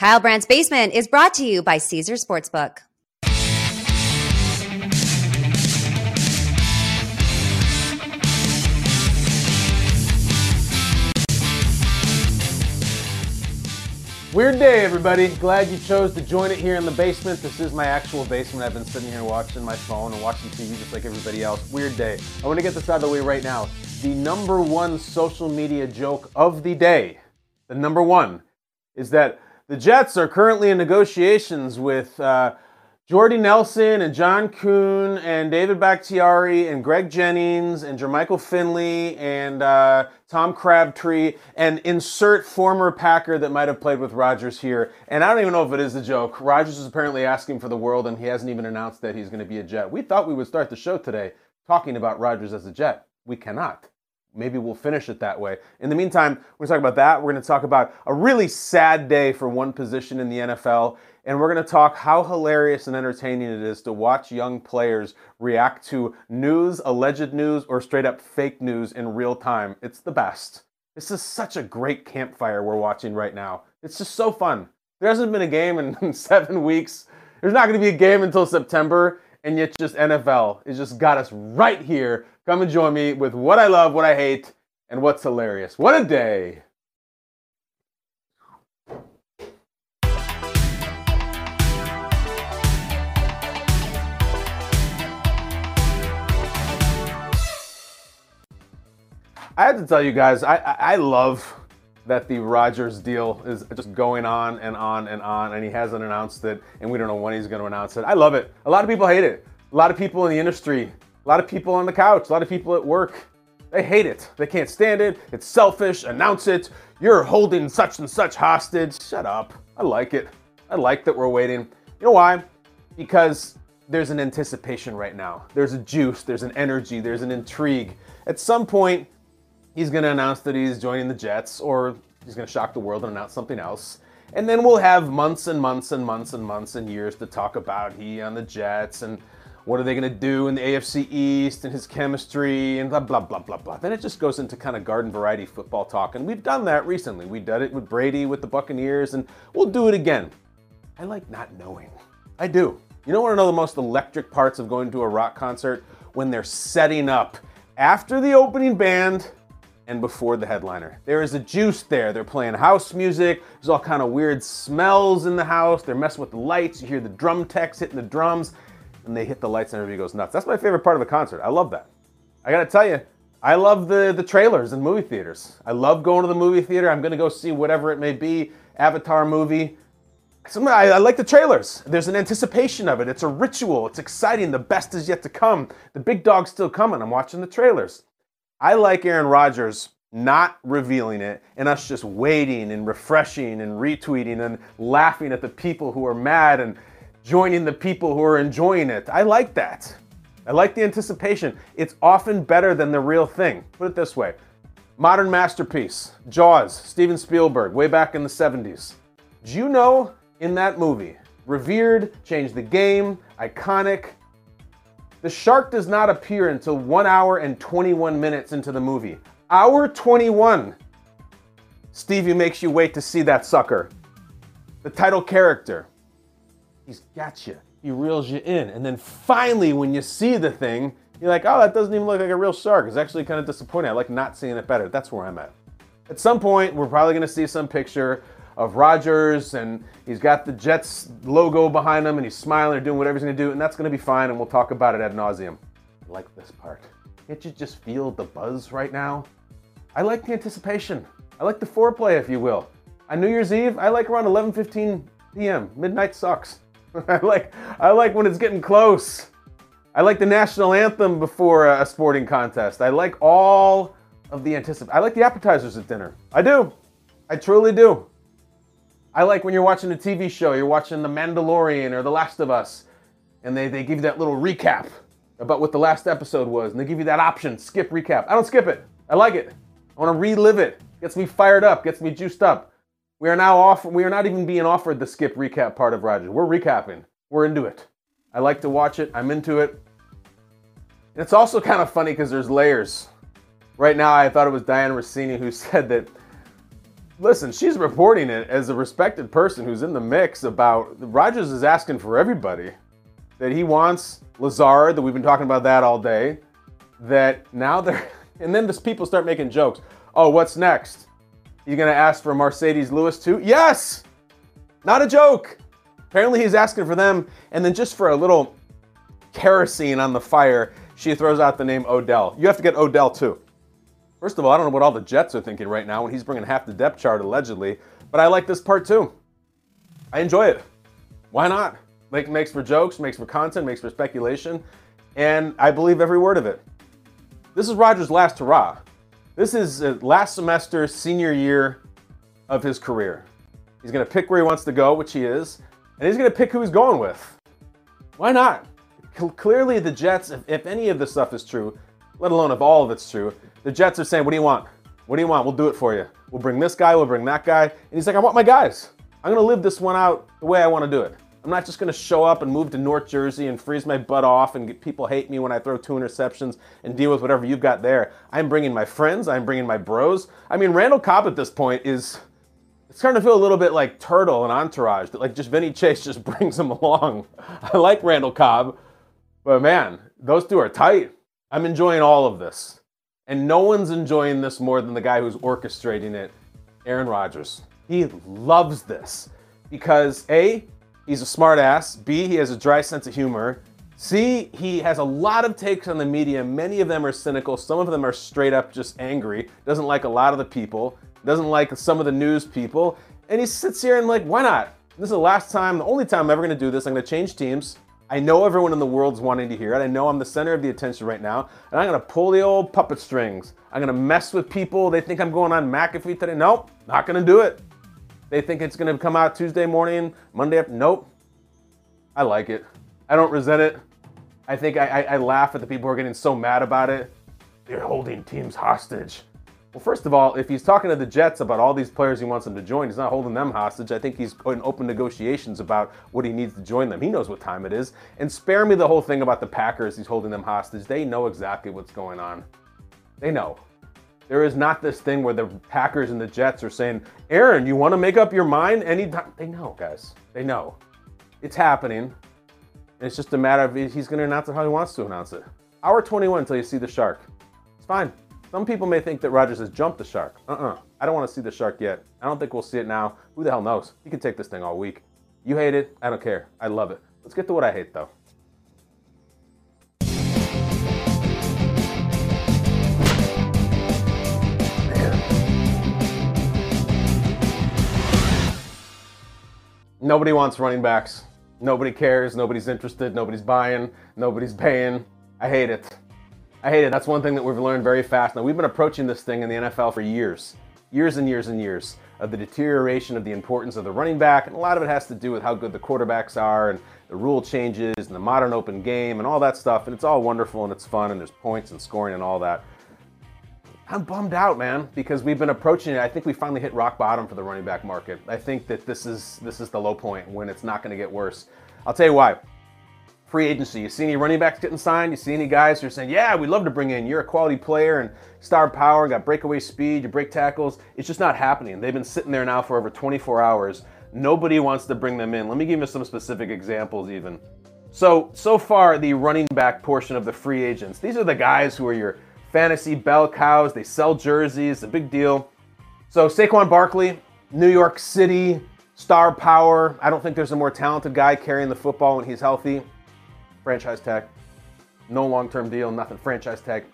Kyle Brandt's Basement is brought to you by Caesar Sportsbook. Weird day, everybody. Glad you chose to join it here in the basement. This is my actual basement. I've been sitting here watching my phone and watching TV just like everybody else. Weird day. I want to get this out of the way right now. The number one social media joke of the day, the number one, is that the Jets are currently in negotiations with uh, Jordy Nelson and John Kuhn and David Bakhtiari and Greg Jennings and Jermichael Finley and uh, Tom Crabtree and insert former Packer that might have played with Rodgers here. And I don't even know if it is a joke. Rodgers is apparently asking for the world and he hasn't even announced that he's going to be a Jet. We thought we would start the show today talking about Rodgers as a Jet. We cannot. Maybe we'll finish it that way. In the meantime, we're going to talk about that. We're going to talk about a really sad day for one position in the NFL and we're going to talk how hilarious and entertaining it is to watch young players react to news, alleged news, or straight up fake news in real time. It's the best. This is such a great campfire we're watching right now. It's just so fun. There hasn't been a game in seven weeks. There's not going to be a game until September, and yet just NFL has just got us right here. Come and join me with what I love, what I hate, and what's hilarious. What a day! I have to tell you guys, I, I love that the Rodgers deal is just going on and on and on, and he hasn't announced it, and we don't know when he's going to announce it. I love it. A lot of people hate it. A lot of people in the industry, lot of people on the couch, a lot of people at work, they hate it. They can't stand it. It's selfish. Announce it. You're holding such and such hostage. Shut up. I like it. I like that we're waiting. You know why? Because there's an anticipation right now. There's a juice, there's an energy, there's an intrigue. At some point, he's going to announce that he's joining the Jets, or he's going to shock the world and announce something else. And then we'll have months and months and months and months and years to talk about he on the Jets and what are they going to do in the AFC East and his chemistry and blah, blah, blah, blah, blah. Then it just goes into kind of garden variety football talk. And we've done that recently. We did it with Brady, with the Buccaneers, and we'll do it again. I like not knowing. I do. You don't want to know the most electric parts of going to a rock concert? When they're setting up after the opening band and before the headliner. There is a juice there. They're playing house music. There's all kind of weird smells in the house. They're messing with the lights. You hear the drum techs hitting the drums, and they hit the lights, and everybody goes nuts. That's my favorite part of a concert. I love that. I gotta tell you, I love the the trailers in movie theaters. I love going to the movie theater. I'm gonna go see whatever it may be, Avatar movie. I, I like the trailers. There's an anticipation of it. It's a ritual. It's exciting. The best is yet to come. The big dog's still coming. I'm watching the trailers. I like Aaron Rodgers not revealing it and us just waiting and refreshing and retweeting and laughing at the people who are mad and joining the people who are enjoying it. I like that. I like the anticipation. It's often better than the real thing. Put it this way modern masterpiece, Jaws, Steven Spielberg, way back in the 70s. Do you know in that movie, revered, changed the game, iconic, the shark does not appear until 1 hour and 21 minutes into the movie. Hour 21. Stevie makes you wait to see that sucker. The title character. He's got you. He reels you in. And then finally, when you see the thing, you're like, oh, that doesn't even look like a real shark. It's actually kind of disappointing. I like not seeing it better. That's where I'm at. At some point, we're probably going to see some picture of Rodgers, and he's got the Jets logo behind him, and he's smiling or doing whatever he's going to do, and that's going to be fine, and we'll talk about it ad nauseum. I like this part. Can't you just feel the buzz right now? I like the anticipation. I like the foreplay, if you will. On New Year's Eve, I like around 11:15 p.m. Midnight sucks. I like I like when it's getting close. I like the national anthem before a sporting contest. I like all of the anticipation. I like the appetizers at dinner. I do. I truly do. I like when you're watching a TV show, you're watching The Mandalorian or The Last of Us, and they, they give you that little recap about what the last episode was, and they give you that option, skip recap. I don't skip it. I like it. I want to relive it. Gets me fired up, gets me juiced up. We are now off we are not even being offered the skip recap part of Roger. We're recapping. We're into it. I like to watch it. I'm into it. And it's also kind of funny because there's layers. Right now, I thought it was Diane Russini who said that listen, she's reporting it as a respected person who's in the mix about Rodgers is asking for everybody that he wants Lazard, that we've been talking about that all day, that now they're, and then this people start making jokes. Oh, what's next? You gonna ask for Marcedes Lewis too? Yes! Not a joke. Apparently he's asking for them, and then just for a little kerosene on the fire, she throws out the name Odell. You have to get Odell too. First of all, I don't know what all the Jets are thinking right now when he's bringing half the depth chart allegedly, but I like this part too. I enjoy it. Why not? Makes for jokes, makes for content, makes for speculation, and I believe every word of it. This is Rodgers' last hurrah. This is uh, last semester, senior year of his career. He's to pick where he wants to go, which he is, and he's to pick who he's going with. Why not? Clearly, the Jets, if, if any of this stuff is true, let alone if all of it's true, the Jets are saying, What do you want? What do you want? We'll do it for you. We'll bring this guy, we'll bring that guy. And he's like, I want my guys. I'm to live this one out the way I want to do it. I'm not just going to show up and move to North Jersey and freeze my butt off and get, people hate me when I throw two interceptions and deal with whatever you've got there. I'm bringing my friends, I'm bringing my bros. I mean, Randall Cobb at this point is it's starting to feel a little bit like Turtle and Entourage, that like just Vinnie Chase just brings him along. I like Randall Cobb, but man, those two are tight. I'm enjoying all of this. And no one's enjoying this more than the guy who's orchestrating it, Aaron Rodgers. He loves this because A, he's a smartass. B, he has a dry sense of humor. C, he has a lot of takes on the media. Many of them are cynical. Some of them are straight up just angry. Doesn't like a lot of the people. Doesn't like some of the news people. And he sits here and like, why not? This is the last time, the only time I'm ever to do this. I'm to change teams. I know everyone in the world's wanting to hear it. I know I'm the center of the attention right now. And I'm to pull the old puppet strings. I'm to mess with people. They think I'm going on McAfee today. Nope, not to do it. They think it's to come out Tuesday morning, Monday. Nope. I like it. I don't resent it. I think I, I, I laugh at the people who are getting so mad about it. They're holding teams hostage. Well, first of all, if he's talking to the Jets about all these players he wants them to join, he's not holding them hostage. I think he's in open negotiations about what he needs to join them. He knows what time it is. And spare me the whole thing about the Packers, he's holding them hostage. They know exactly what's going on. They know. There is not this thing where the Packers and the Jets are saying, Aaron, you want to make up your mind anytime? They know, guys. They know. It's happening. And it's just a matter of he's going to announce it how he wants to announce it. Hour 21 until you see the shark. It's fine. Some people may think that Rodgers has jumped the shark. Uh-uh. I don't want to see the shark yet. I don't think we'll see it now. Who the hell knows? He can take this thing all week. You hate it. I don't care. I love it. Let's get to what I hate, though. Nobody wants running backs. Nobody cares. Nobody's interested. Nobody's buying. Nobody's paying. I hate it. I hate it. That's one thing that we've learned very fast. Now, we've been approaching this thing in the NFL for years, years and years and years, of the deterioration of the importance of the running back. And a lot of it has to do with how good the quarterbacks are and the rule changes and the modern open game and all that stuff. And it's all wonderful and it's fun and there's points and scoring and all that. I'm bummed out, man, because we've been approaching it. I think we finally hit rock bottom for the running back market. I think that this is this is the low point when it's not going to get worse. I'll tell you why free agency. You see any running backs getting signed? You see any guys who are saying, yeah, we'd love to bring in. You're a quality player and star power, got breakaway speed, you break tackles. It's just not happening. They've been sitting there now for over 24 hours. Nobody wants to bring them in. Let me give you some specific examples even. So, so far, the running back portion of the free agents, these are the guys who are your fantasy bell cows. They sell jerseys, a big deal. So, Saquon Barkley, New York City, star power. I don't think there's a more talented guy carrying the football when he's healthy franchise tag. No long term deal, nothing, franchise tag.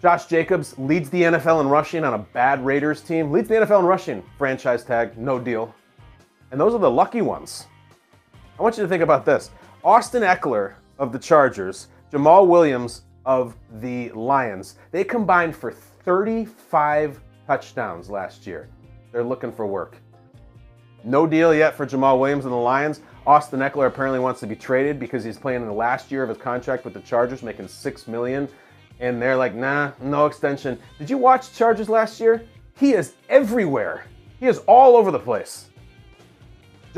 Josh Jacobs leads the NFL in rushing on a bad Raiders team. Leads the NFL in rushing, franchise tag, no deal. And those are the lucky ones. I want you to think about this Austin Ekeler of the Chargers, Jamaal Williams of the Lions, they combined for 35 touchdowns last year. They're looking for work. No deal yet for Jamaal Williams and the Lions. Austin Ekeler apparently wants to be traded because he's playing in the last year of his contract with the Chargers, making six million. And they're like, nah, no extension. Did you watch Chargers last year? He is everywhere. He is all over the place.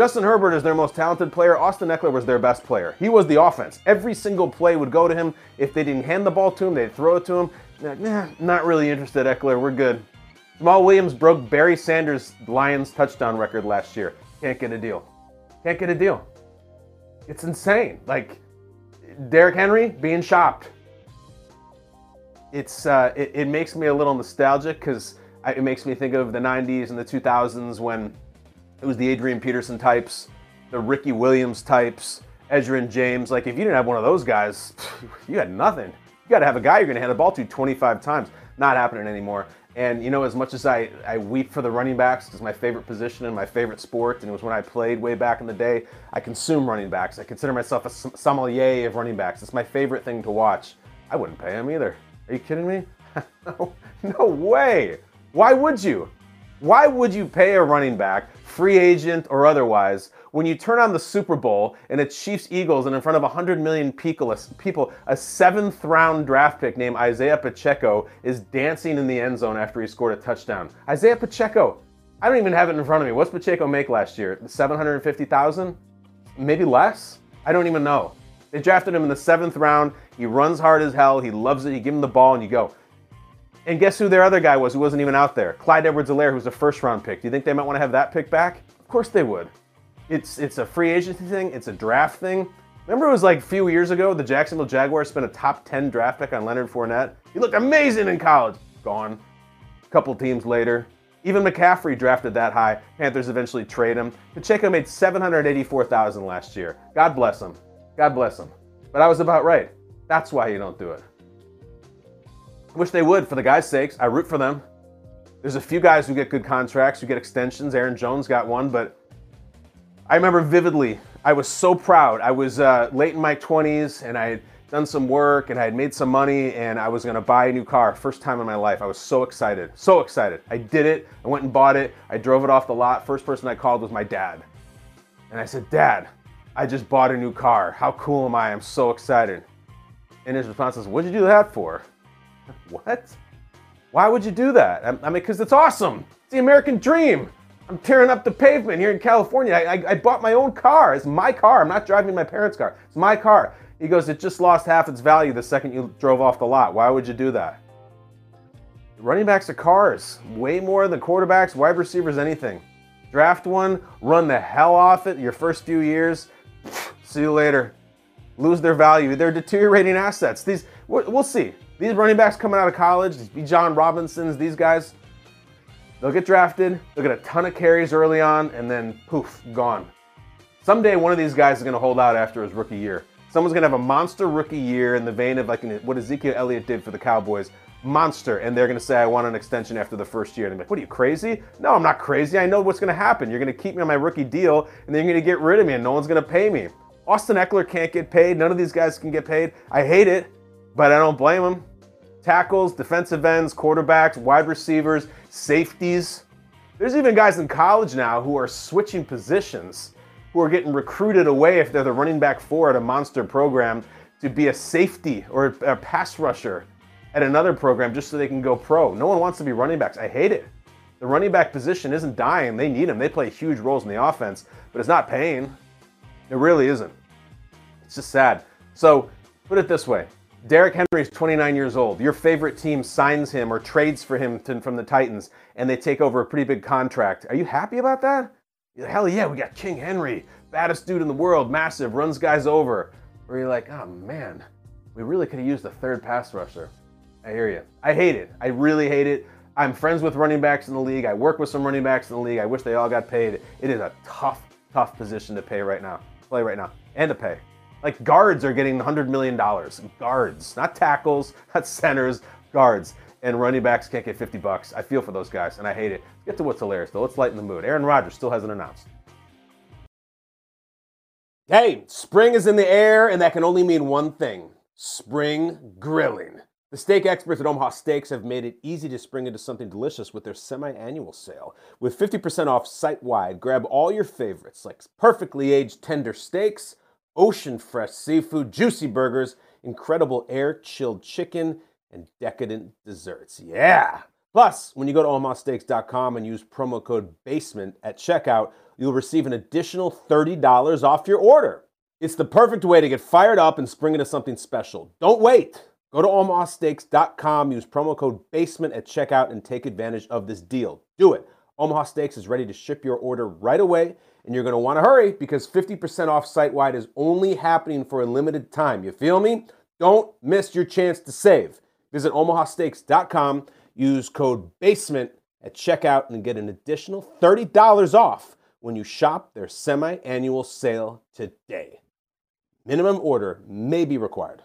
Justin Herbert is their most talented player. Austin Ekeler was their best player. He was the offense. Every single play would go to him. If they didn't hand the ball to him, they'd throw it to him. Like, nah, not really interested, Ekeler. We're good. Jamaal Williams broke Barry Sanders' Lions touchdown record last year. Can't get a deal. Can't get a deal. It's insane. Like Derrick Henry being shopped. It's uh, it, it makes me a little nostalgic because it makes me think of the 90s and the 2000s when it was the Adrian Peterson types, the Ricky Williams types, Edgerrin James. Like, if you didn't have one of those guys, you had nothing. You got to have a guy you're going to hand the ball to 25 times. Not happening anymore. And, you know, as much as I, I weep for the running backs, it's my favorite position and my favorite sport, and it was when I played way back in the day, I consume running backs. I consider myself a sommelier of running backs. It's my favorite thing to watch. I wouldn't pay him either. Are you kidding me? no, no way. Why would you? Why would you pay a running back, free agent or otherwise, when you turn on the Super Bowl and it's Chiefs Eagles and in front of 100 million people, a seventh round draft pick named Isaiah Pacheco is dancing in the end zone after he scored a touchdown? Isaiah Pacheco, I don't even have it in front of me. What's Pacheco make last year? 750,000? Maybe less? I don't even know. They drafted him in the seventh round. He runs hard as hell. He loves it. You give him the ball and you go. And guess who their other guy was who wasn't even out there? Clyde Edwards-Helaire, who's a first round pick. Do you think they might want to have that pick back? Of course they would. It's it's a free agency thing, it's a draft thing. Remember it was like a few years ago the Jacksonville Jaguars spent a top 10 draft pick on Leonard Fournette? He looked amazing in college. Gone. A couple teams later. Even McCaffrey drafted that high. Panthers eventually trade him. Pacheco made 784,000 last year. God bless him. God bless him. But I was about right. That's why you don't do it. Wish they would, for the guys' sakes. I root for them. There's a few guys who get good contracts, who get extensions. Aaron Jones got one, but I remember vividly, I was so proud. I was uh, late in my 20s and I had done some work and I had made some money and I was gonna buy a new car. First time in my life. I was so excited, so excited. I did it. I went and bought it. I drove it off the lot. First person I called was my dad. And I said, Dad, I just bought a new car. How cool am I? I'm so excited. And his response was, What'd you do that for? what? Why would you do that? I, mean, because it's awesome. It's the American dream. I'm tearing up the pavement here in California. I, I, I, bought my own car. It's my car. I'm not driving my parents' car. It's my car. He goes, It just lost half its value the second you drove off the lot. Why would you do that? Running backs are cars, way more than quarterbacks, wide receivers, anything. Draft one, run the hell off it your first few years. See you later. Lose their value. They're deteriorating assets. These, we'll see. These running backs coming out of college, these Bijan Robinsons, these guys, they'll get drafted, they'll get a ton of carries early on, and then poof, gone. Someday one of these guys is going to hold out after his rookie year. Someone's going to have a monster rookie year in the vein of like what Ezekiel Elliott did for the Cowboys. Monster. And they're going to say, I want an extension after the first year. And I'm like, what are you, crazy? No, I'm not crazy. I know what's going to happen. You're going to keep me on my rookie deal, and then you're going to get rid of me, and no one's going to pay me. Austin Ekeler can't get paid. None of these guys can get paid. I hate it, but I don't blame him tackles, defensive ends, quarterbacks, wide receivers, safeties. There's even guys in college now who are switching positions, who are getting recruited away if they're the running back four at a monster program to be a safety or a pass rusher at another program just so they can go pro. No one wants to be running backs. I hate it. The running back position isn't dying. They need them. They play huge roles in the offense, but it's not paying. It really isn't. It's just sad. So put it this way Derrick Henry is 29 years old. Your favorite team signs him or trades for him to, from the Titans, and they take over a pretty big contract. Are you happy about that? Hell yeah, we got King Henry, baddest dude in the world, massive, runs guys over. Or you're like, oh man, we really could have used a third pass rusher. I hear you. I hate it. I really hate it. I'm friends with running backs in the league. I work with some running backs in the league. I wish they all got paid. It is a tough, tough position to pay right now, play right now, and to pay. Like guards are getting $100 million. Guards, not tackles, not centers, guards. And running backs can't get 50 bucks. I feel for those guys, and I hate it. Get to what's hilarious, though. Let's lighten the mood. Aaron Rodgers still hasn't announced. Hey, spring is in the air, and that can only mean one thing spring grilling. The steak experts at Omaha Steaks have made it easy to spring into something delicious with their semi annual sale. With 50% off site wide, grab all your favorites like perfectly aged tender steaks ocean fresh seafood, juicy burgers, incredible air chilled chicken, and decadent desserts. Yeah! Plus, when you go to omahasteaks.com and use promo code BASEMENT at checkout, you'll receive an additional $30 off your order. It's the perfect way to get fired up and spring into something special. Don't wait. Go to omahasteaks.com, use promo code BASEMENT at checkout, and take advantage of this deal. Do it. Omaha Steaks is ready to ship your order right away, and you're going to want to hurry because 50% off site wide is only happening for a limited time. You feel me? Don't miss your chance to save. Visit omahasteaks.com, use code BASEMENT at checkout, and get an additional $30 off when you shop their semi annual sale today. Minimum order may be required.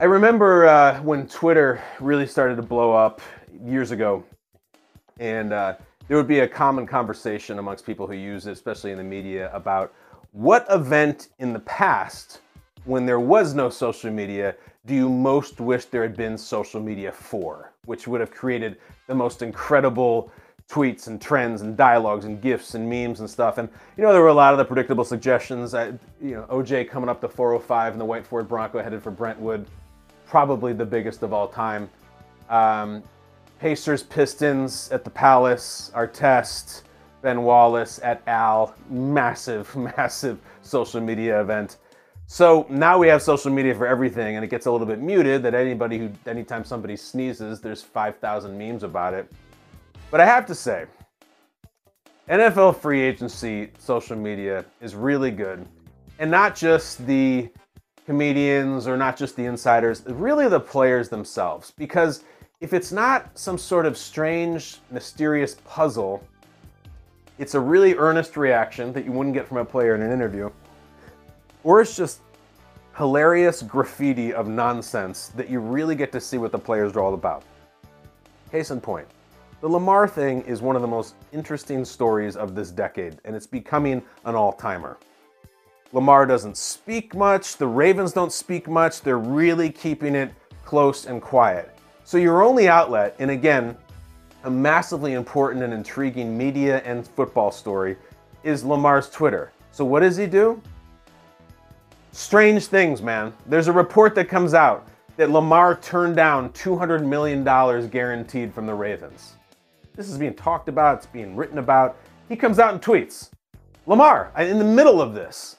I remember uh, when Twitter really started to blow up years ago, and uh, there would be a common conversation amongst people who use it, especially in the media, about what event in the past, when there was no social media, do you most wish there had been social media for? Which would have created the most incredible tweets and trends and dialogues and gifs and memes and stuff. And you know, there were a lot of the predictable suggestions. I, you know, OJ coming up the 405 in the white Ford Bronco headed for Brentwood probably the biggest of all time. Um, Pacers Pistons at the Palace, Artest, Ben Wallace at Al, massive, massive social media event. So now we have social media for everything, and it gets a little bit muted that anybody who, anytime somebody sneezes, there's 5,000 memes about it. But I have to say, NFL free agency social media is really good. And not just the comedians or not just the insiders, really the players themselves. Because if it's not some sort of strange, mysterious puzzle, it's a really earnest reaction that you wouldn't get from a player in an interview, or it's just hilarious graffiti of nonsense that you really get to see what the players are all about. Case in point, the Lamar thing is one of the most interesting stories of this decade, and it's becoming an all timer. Lamar doesn't speak much. The Ravens don't speak much. They're really keeping it close and quiet. So your only outlet, and again, a massively important and intriguing media and football story, is Lamar's Twitter. So what does he do? Strange things, man. There's a report that comes out that Lamar turned down $200 million guaranteed from the Ravens. This is being talked about, it's being written about. He comes out and tweets Lamar, in the middle of this,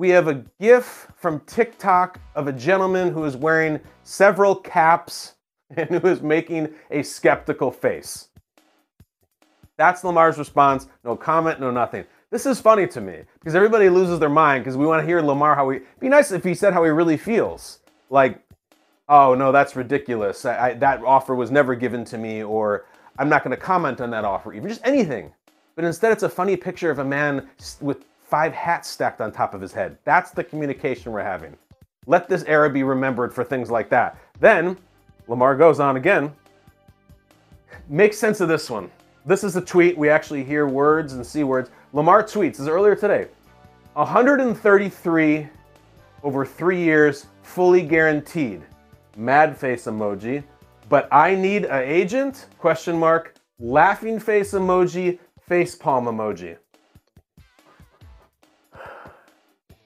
we have a GIF from TikTok of a gentleman who is wearing several caps and who is making a skeptical face. That's Lamar's response. No comment, no nothing. This is funny to me because everybody loses their mind because we want to hear Lamar how he. Be nice if he said how he really feels. Like, oh no, that's ridiculous. I, I, that offer was never given to me, or I'm not going to comment on that offer, even just anything. But instead, it's a funny picture of a man with five hats stacked on top of his head. That's the communication we're having. Let this era be remembered for things like that. Then, Lamar goes on again. Make sense of this one. This is a tweet. We actually hear words and see words. Lamar tweets, this is earlier today. 133 over three years, fully guaranteed. Mad face emoji. But I need an agent? Question mark. Laughing face emoji, face palm emoji.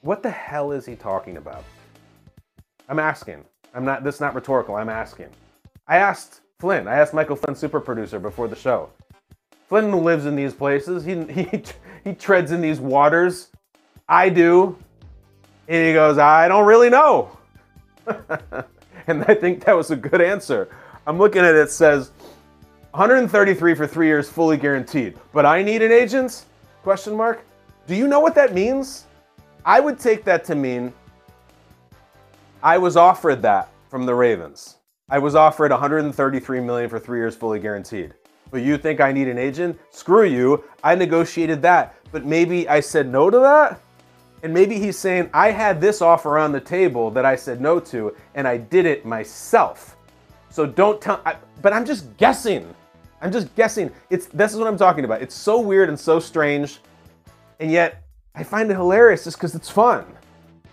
What the hell is he talking about? I'm asking. I'm not, this is not rhetorical, I'm asking. I asked Flynn, I asked Michael Flynn, super producer, before the show. Flynn lives in these places, he, he, he treads in these waters. I do. And he goes, I don't really know. and I think that was a good answer. I'm looking at it, it says 133 for three years, fully guaranteed. But I need an agent? Question mark. Do you know what that means? I would take that to mean I was offered that from the Ravens. I was offered 133 million for 3 years fully guaranteed. But you think I need an agent? Screw you. I negotiated that. But maybe I said no to that? And maybe he's saying I had this offer on the table that I said no to and I did it myself. So don't tell. I, but I'm just guessing. I'm just guessing. It's this is what I'm talking about. It's so weird and so strange, and yet I find it hilarious just because it's fun.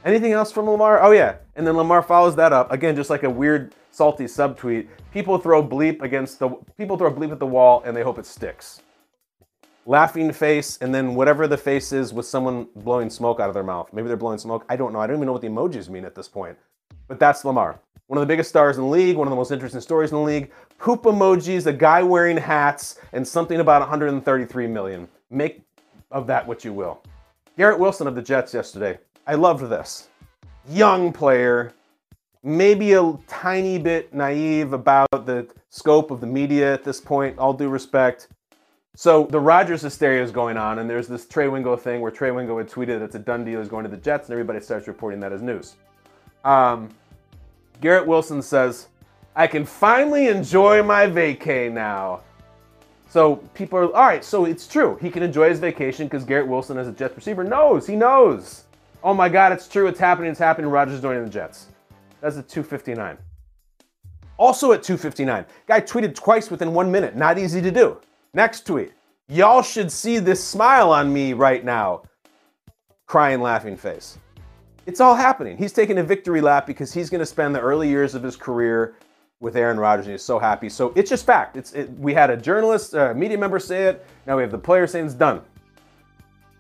Anything else from Lamar? Oh yeah, and then Lamar follows that up again, just like a weird salty subtweet. People throw bleep against the people throw bleep at the wall and they hope it sticks. Laughing face, and then whatever the face is with someone blowing smoke out of their mouth. Maybe they're blowing smoke. I don't know. I don't even know what the emojis mean at this point. But that's Lamar. One of the biggest stars in the league, one of the most interesting stories in the league. Poop emojis, a guy wearing hats, and something about 133 million. Make of that what you will. Garrett Wilson of the Jets yesterday. I loved this. Young player, maybe a tiny bit naive about the scope of the media at this point, all due respect. So the Rodgers hysteria is going on, and there's this Trey Wingo thing where Trey Wingo had tweeted that it's a done deal, he's going to the Jets, and everybody starts reporting that as news. Um, Garrett Wilson says, I can finally enjoy my vacay now. So people are, all right, so it's true. He can enjoy his vacation because Garrett Wilson, as a Jets receiver, knows. He knows. Oh my God, it's true. It's happening. It's happening. Rodgers joining the Jets. That's at 259. Also at 259, guy tweeted twice within one minute. Not easy to do. Next tweet. Y'all should see this smile on me right now. Crying, laughing face. It's all happening. He's taking a victory lap because he's going to spend the early years of his career with Aaron Rodgers, and he's so happy. So it's just fact. It's it, we had a journalist, a media member say it. Now we have the player saying it's done.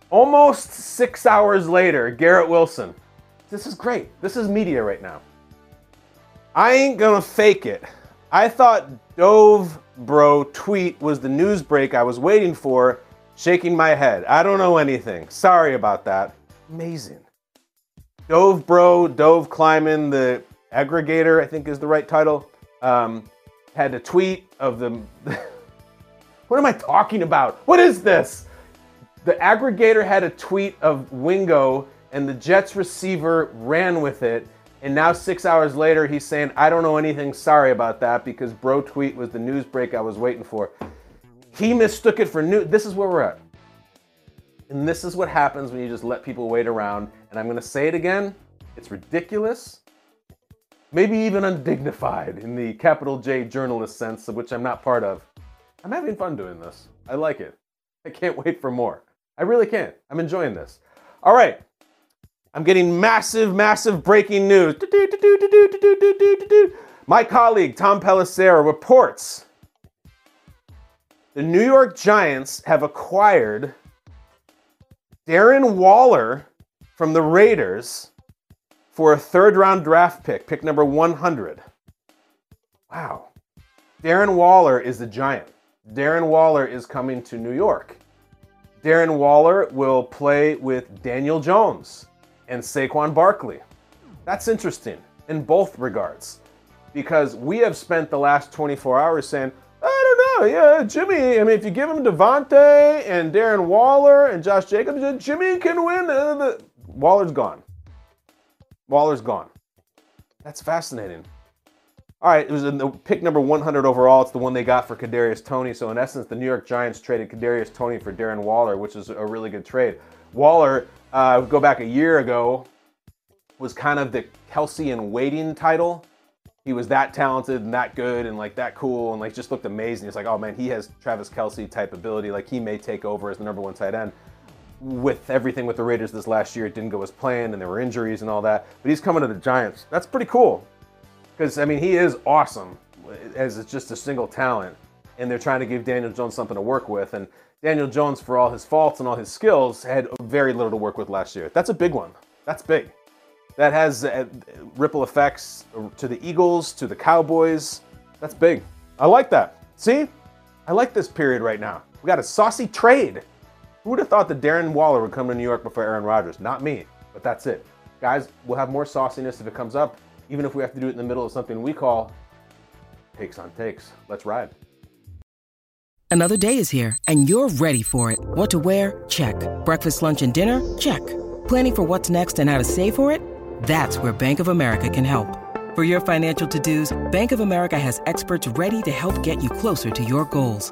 Almost six hours later, Garrett Wilson. This is great. This is media right now. I ain't gonna fake it. I thought Dov Bro tweet was the news break I was waiting for, shaking my head. I don't know anything. Sorry about that. Amazing. Dov Bro, Dov Kleiman, the aggregator, I think is the right title, um, had a tweet of the. what am I talking about? What is this? The aggregator had a tweet of Wingo, and the Jets receiver ran with it. And now, six hours later, he's saying, I don't know anything. Sorry about that because bro tweet was the news break I was waiting for. He mistook it for new. This is where we're at. And this is what happens when you just let people wait around. And I'm going to say it again it's ridiculous, maybe even undignified in the capital J journalist sense, of which I'm not part of. I'm having fun doing this. I like it. I can't wait for more. I really can't. I'm enjoying this. All right. I'm getting massive, massive breaking news. My colleague, Tom Pelissero, reports the New York Giants have acquired Darren Waller from the Raiders for a third round draft pick, pick number 100. Wow. Darren Waller is the Giant. Darren Waller is coming to New York. Darren Waller will play with Daniel Jones and Saquon Barkley. That's interesting in both regards because we have spent the last 24 hours saying, I don't know, yeah, Jimmy. I mean, if you give him Davante and Darren Waller and Josh Jacobs, Jimmy can win. Uh, Waller's gone. Waller's gone. That's fascinating. All right, it was in the pick number 100 overall. It's the one they got for Kadarius Toney. So in essence, the New York Giants traded Kadarius Toney for Darren Waller, which is a really good trade. Waller, uh, go back a year ago, was kind of the Kelce and waiting title he was that talented and that good and like that cool and like just looked amazing. It's like, oh man, he has Travis Kelce type ability. Like he may take over as the number one tight end. With everything with the Raiders this last year, it didn't go as planned and there were injuries and all that. But he's coming to the Giants. That's pretty cool. Because I mean, he is awesome as just a single talent. And they're trying to give Daniel Jones something to work with. And Daniel Jones, for all his faults and all his skills, had very little to work with last year. That's a big one. That's big that has uh, ripple effects to the Eagles, to the Cowboys. That's big. I like that. See? I like this period right now. We got a saucy trade. Who would have thought that Darren Waller would come to New York before Aaron Rodgers? Not me, but that's it. Guys, we'll have more sauciness if it comes up, even if we have to do it in the middle of something we call takes on takes. Let's ride. Another day is here, and you're ready for it. What to wear? Check. Breakfast, lunch, and dinner? Check. Planning for what's next and how to save for it? That's where Bank of America can help. For your financial to-dos, Bank of America has experts ready to help get you closer to your goals.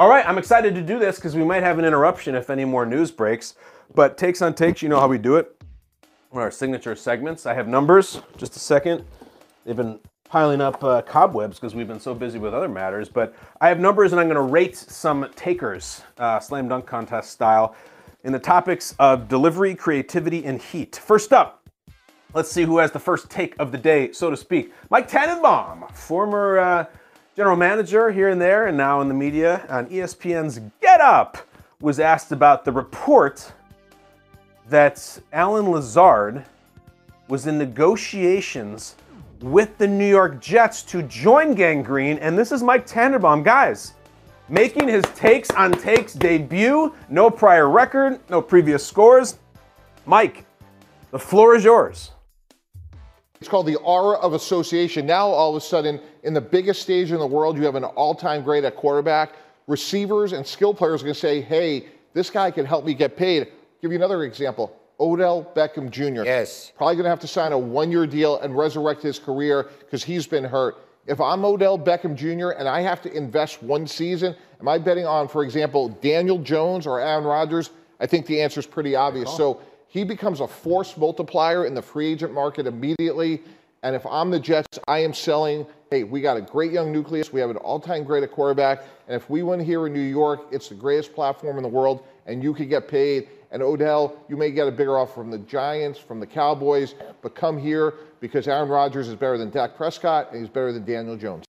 All right, I'm excited to do this because we might have an interruption if any more news breaks. But takes on takes, you know how we do it. Our signature segments. I have numbers. Just a second. They've been piling up uh, cobwebs because we've been so busy with other matters. But I have numbers, and I'm going to rate some takers, uh, slam dunk contest style, in the topics of delivery, creativity, and heat. First up, let's see who has the first take of the day, so to speak. Mike Tannenbaum, former. Uh, general manager here and there, and now in the media on ESPN's Get Up, was asked about the report that Allen Lazard was in negotiations with the New York Jets to join Gang Green, and this is Mike Tannenbaum, guys, making his takes on takes debut. No prior record, no previous scores. Mike, the floor is yours. It's called the aura of association. Now, all of a sudden, in the biggest stage in the world, you have an all time great at quarterback. Receivers and skill players are going to say, hey, this guy can help me get paid. give you another example Odell Beckham Jr. Yes. Probably going to have to sign a one year deal and resurrect his career because he's been hurt. If I'm Odell Beckham Jr. and I have to invest one season, am I betting on, for example, Daniel Jones or Aaron Rodgers? I think the answer is pretty obvious. So he becomes a force multiplier in the free agent market immediately. And if I'm the Jets, I am selling. Hey, we got a great young nucleus. We have an all time great at quarterback. And if we win here in New York, it's the greatest platform in the world, and you could get paid. And Odell, you may get a bigger offer from the Giants, from the Cowboys, but come here because Aaron Rodgers is better than Dak Prescott and he's better than Daniel Jones.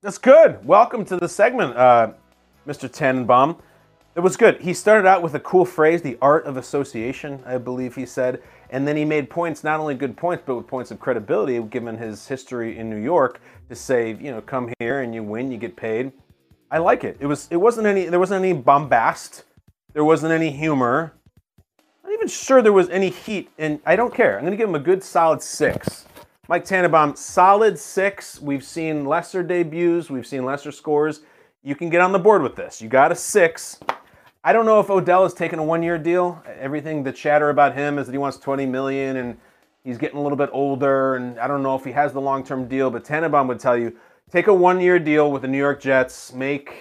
That's good. Welcome to the segment, uh, Mr. Tannenbaum. It was good. He started out with a cool phrase, the art of association, I believe he said. And then he made points, not only good points, but with points of credibility, given his history in New York, to say, you know, come here and you win, you get paid. I like it. It was it wasn't any there wasn't any bombast. There wasn't any humor. I'm not even sure there was any heat, and I don't care. I'm gonna give him a good solid six. Mike Tannenbaum, solid six. We've seen lesser debuts, we've seen lesser scores. You can get on the board with this. You got a six. I don't know if Odell is taking a one-year deal. Everything the chatter about him is that he wants 20 million and he's getting a little bit older, and I don't know if he has the long-term deal. But Tannenbaum would tell you, take a one-year deal with the New York Jets, make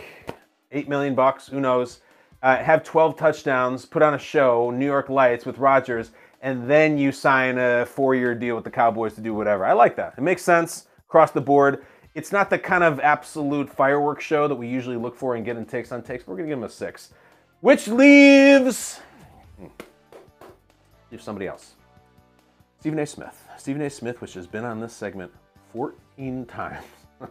eight million bucks. Who knows? Uh, have 12 touchdowns, put on a show, New York Lights with Rodgers, and then you sign a four-year deal with the Cowboys to do whatever. I like that. It makes sense across the board. It's not the kind of absolute fireworks show that we usually look for and get in takes on takes. We're gonna give him a six. Which leaves. Leave somebody else. Stephen A. Smith. Stephen A. Smith, which has been on this segment 14 times.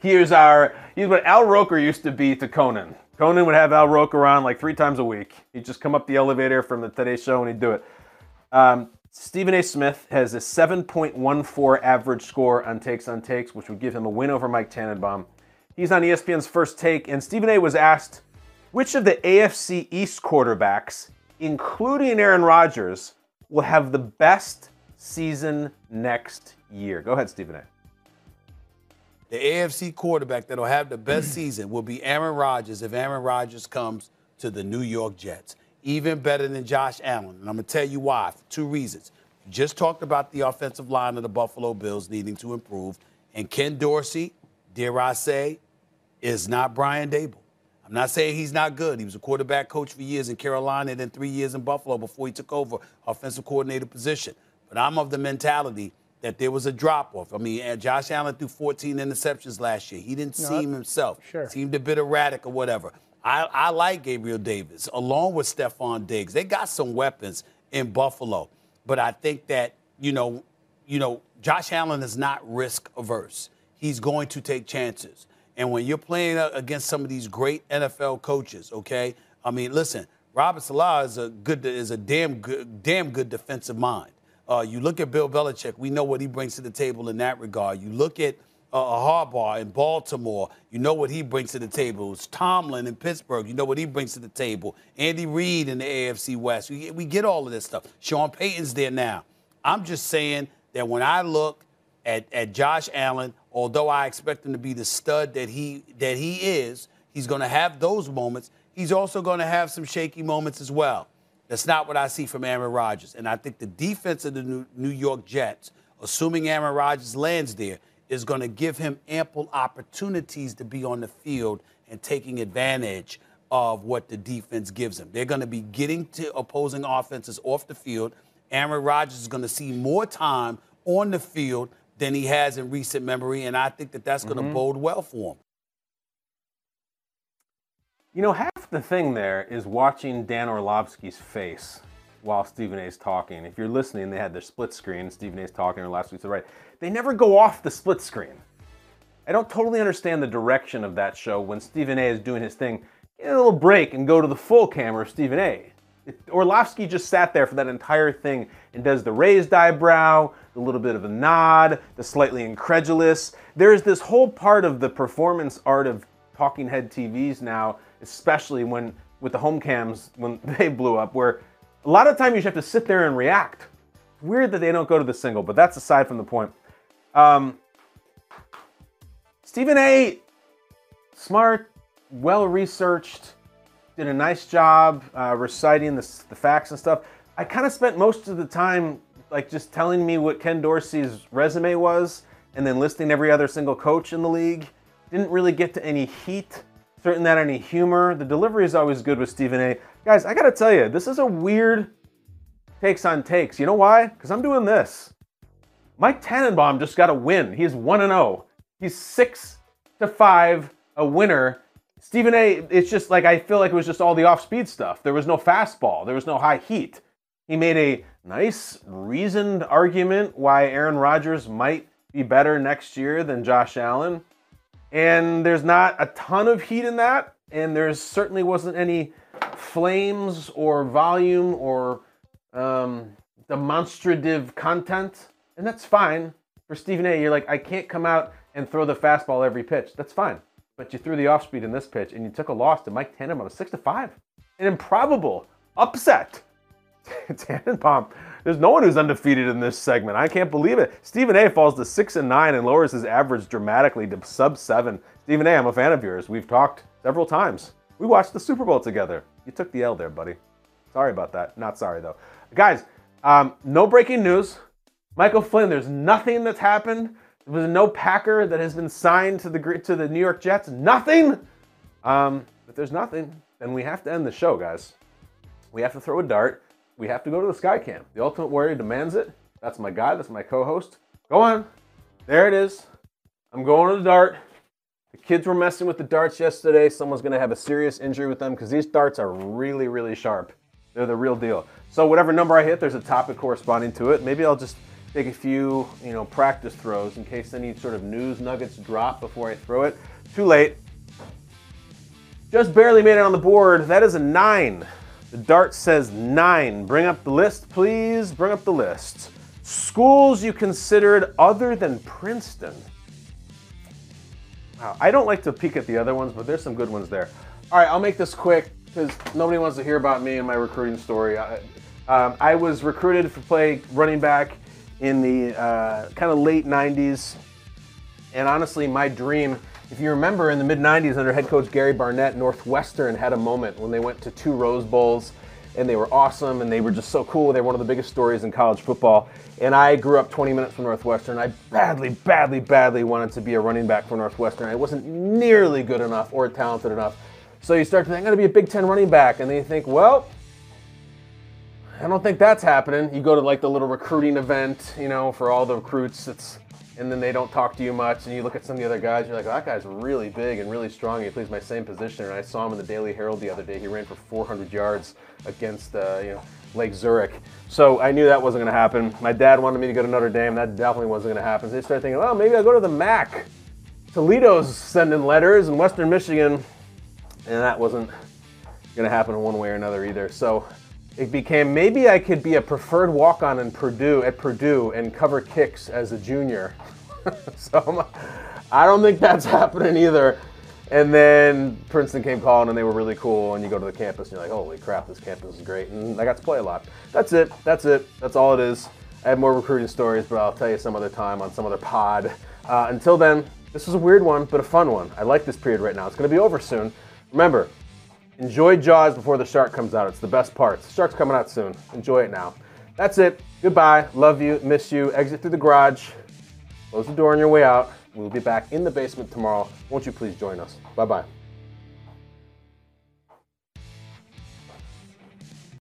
Here's our. He's what Al Roker used to be to Conan. Conan would have Al Roker on like three times a week. He'd just come up the elevator from the Today Show and he'd do it. Um, Stephen A. Smith has a 7.14 average score on takes on takes, which would give him a win over Mike Tannenbaum. He's on ESPN's first take, and Stephen A. was asked which of the AFC East quarterbacks, including Aaron Rodgers, will have the best season next year? Go ahead, Stephen A. The AFC quarterback that'll have the best season will be Aaron Rodgers if Aaron Rodgers comes to the New York Jets. Even better than Josh Allen. And I'm going to tell you why for two reasons. Just talked about the offensive line of the Buffalo Bills needing to improve. And Ken Dorsey, dare I say, is not Brian Daboll. I'm not saying he's not good. He was a quarterback coach for years in Carolina and then three years in Buffalo before he took over offensive coordinator position. But I'm of the mentality that there was a drop off. I mean, Josh Allen threw 14 interceptions last year. He didn't seem himself. Sure. Seemed a bit erratic or whatever. I, I like Gabriel Davis along with Stefon Diggs. They got some weapons in Buffalo, but I think that you know, you know, Josh Allen is not risk averse. He's going to take chances. And when you're playing against some of these great NFL coaches, okay, I mean, listen, Robert Saleh is a good, is a damn good, damn good defensive mind. Uh, you look at Bill Belichick, we know what he brings to the table in that regard. You look at uh, Harbaugh in Baltimore, you know what he brings to the table. It's Tomlin in Pittsburgh, you know what he brings to the table. Andy Reid in the AFC West, we, we get all of this stuff. Sean Payton's there now. I'm just saying that when I look at, at Josh Allen although I expect him to be the stud that he that he is, he's going to have those moments. He's also going to have some shaky moments as well. That's not what I see from Aaron Rodgers. And I think the defense of the New York Jets, assuming Aaron Rodgers lands there, is going to give him ample opportunities to be on the field and taking advantage of what the defense gives him. They're going to be getting to opposing offenses off the field. Aaron Rodgers is going to see more time on the field than he has in recent memory, and I think that that's going to mm-hmm. bode well for him. You know, half the thing there is watching Dan Orlovsky's face while Stephen A. is talking. If you're listening, they had their split screen. Stephen A. is talking, or last week's right. They never go off the split screen. I don't totally understand the direction of that show when Stephen A. is doing his thing. Get a little break and go to the full camera of Stephen A. Orlovsky just sat there for that entire thing and does the raised eyebrow, the little bit of a nod, the slightly incredulous. There's this whole part of the performance art of talking head TVs now, especially when with the home cams when they blew up, where a lot of time you have to sit there and react. weird that they don't go to the single, but that's aside from the point. Um, Stephen A. Smart, well researched, did a nice job uh, reciting the, the facts and stuff. I kind of spent most of the time like just telling me what Ken Dorsey's resume was and then listing every other single coach in the league. Didn't really get to any heat, certain that any humor. The delivery is always good with Stephen A. Guys, I gotta tell you, this is a weird takes on takes. You know why? Because I'm doing this. Mike Tannenbaum just got a win. He's 1 0. He's 6 to 5, a winner. Stephen A, it's just like I feel like it was just all the off speed stuff. There was no fastball, there was no high heat. He made a nice, reasoned argument why Aaron Rodgers might be better next year than Josh Allen. And there's not a ton of heat in that. And there certainly wasn't any flames or volume or um, demonstrative content. And that's fine. For Stephen A, you're like, I can't come out and throw the fastball every pitch. That's fine. But you threw the off speed in this pitch and you took a loss to Mike Tannenbaum, six to five. An improbable upset. Tannenbaum, there's no one who's undefeated in this segment. I can't believe it. Stephen A falls to six and nine and lowers his average dramatically to sub seven. Stephen A, I'm a fan of yours. We've talked several times. We watched the Super Bowl together. You took the L there, buddy. Sorry about that. Not sorry though. Guys, um, no breaking news. Michael Flynn, there's nothing that's happened. There was no Packer that has been signed to the to the New York Jets. Nothing. Um, there's nothing, then we have to end the show, guys. We have to throw a dart. We have to go to the Skycam. The Ultimate Warrior demands it. That's my guy. That's my co-host. Go on. There it is. I'm going to the dart. The kids were messing with the darts yesterday. Someone's going to have a serious injury with them because these darts are really, really sharp. They're the real deal. So whatever number I hit, there's a topic corresponding to it. Maybe I'll just take a few, you know, practice throws in case any sort of news nuggets drop before I throw it. Too late. Just barely made it on the board. That is a nine. The dart says nine. Bring up the list, please. Bring up the list. Schools you considered other than Princeton. Wow, I don't like to peek at the other ones, but there's some good ones there. All right, I'll make this quick because nobody wants to hear about me and my recruiting story. I, um, I was recruited to play running back in the uh, kind of late 90s. And honestly, my dream, if you remember in the mid 90s under head coach Gary Barnett, Northwestern had a moment when they went to two Rose Bowls and they were awesome and they were just so cool. They were one of the biggest stories in college football. And I grew up 20 minutes from Northwestern. I badly, badly, badly wanted to be a running back for Northwestern. I wasn't nearly good enough or talented enough. So you start to think, I'm going to be a Big Ten running back. And then you think, well, I don't think that's happening. You go to like the little recruiting event, you know, for all the recruits. It's and then they don't talk to you much, and you look at some of the other guys. You're like, that guy's really big and really strong. He plays my same position. And I saw him in the Daily Herald the other day. He ran for 400 yards against uh, you know Lake Zurich. So I knew that wasn't going to happen. My dad wanted me to go to Notre Dame. That definitely wasn't going to happen. So they started thinking, well, maybe I'll go to the MAC. Toledo's sending letters, and Western Michigan, and that wasn't going to happen one way or another either. So it became maybe I could be a preferred walk-on in Purdue at Purdue and cover kicks as a junior. so I don't think that's happening either. And then Princeton came calling and they were really cool. And you go to the campus and you're like, holy crap, this campus is great. And I got to play a lot. That's it. That's it. That's all it is. I have more recruiting stories, but I'll tell you some other time on some other pod. Uh, until then, this was a weird one, but a fun one. I like this period right now. It's going to be over soon. Remember, enjoy Jaws before the shark comes out. It's the best part. The shark's coming out soon. Enjoy it now. That's it. Goodbye. Love you. Miss you. Exit through the garage. Close the door on your way out. We'll be back in the basement tomorrow. Won't you please join us? Bye bye.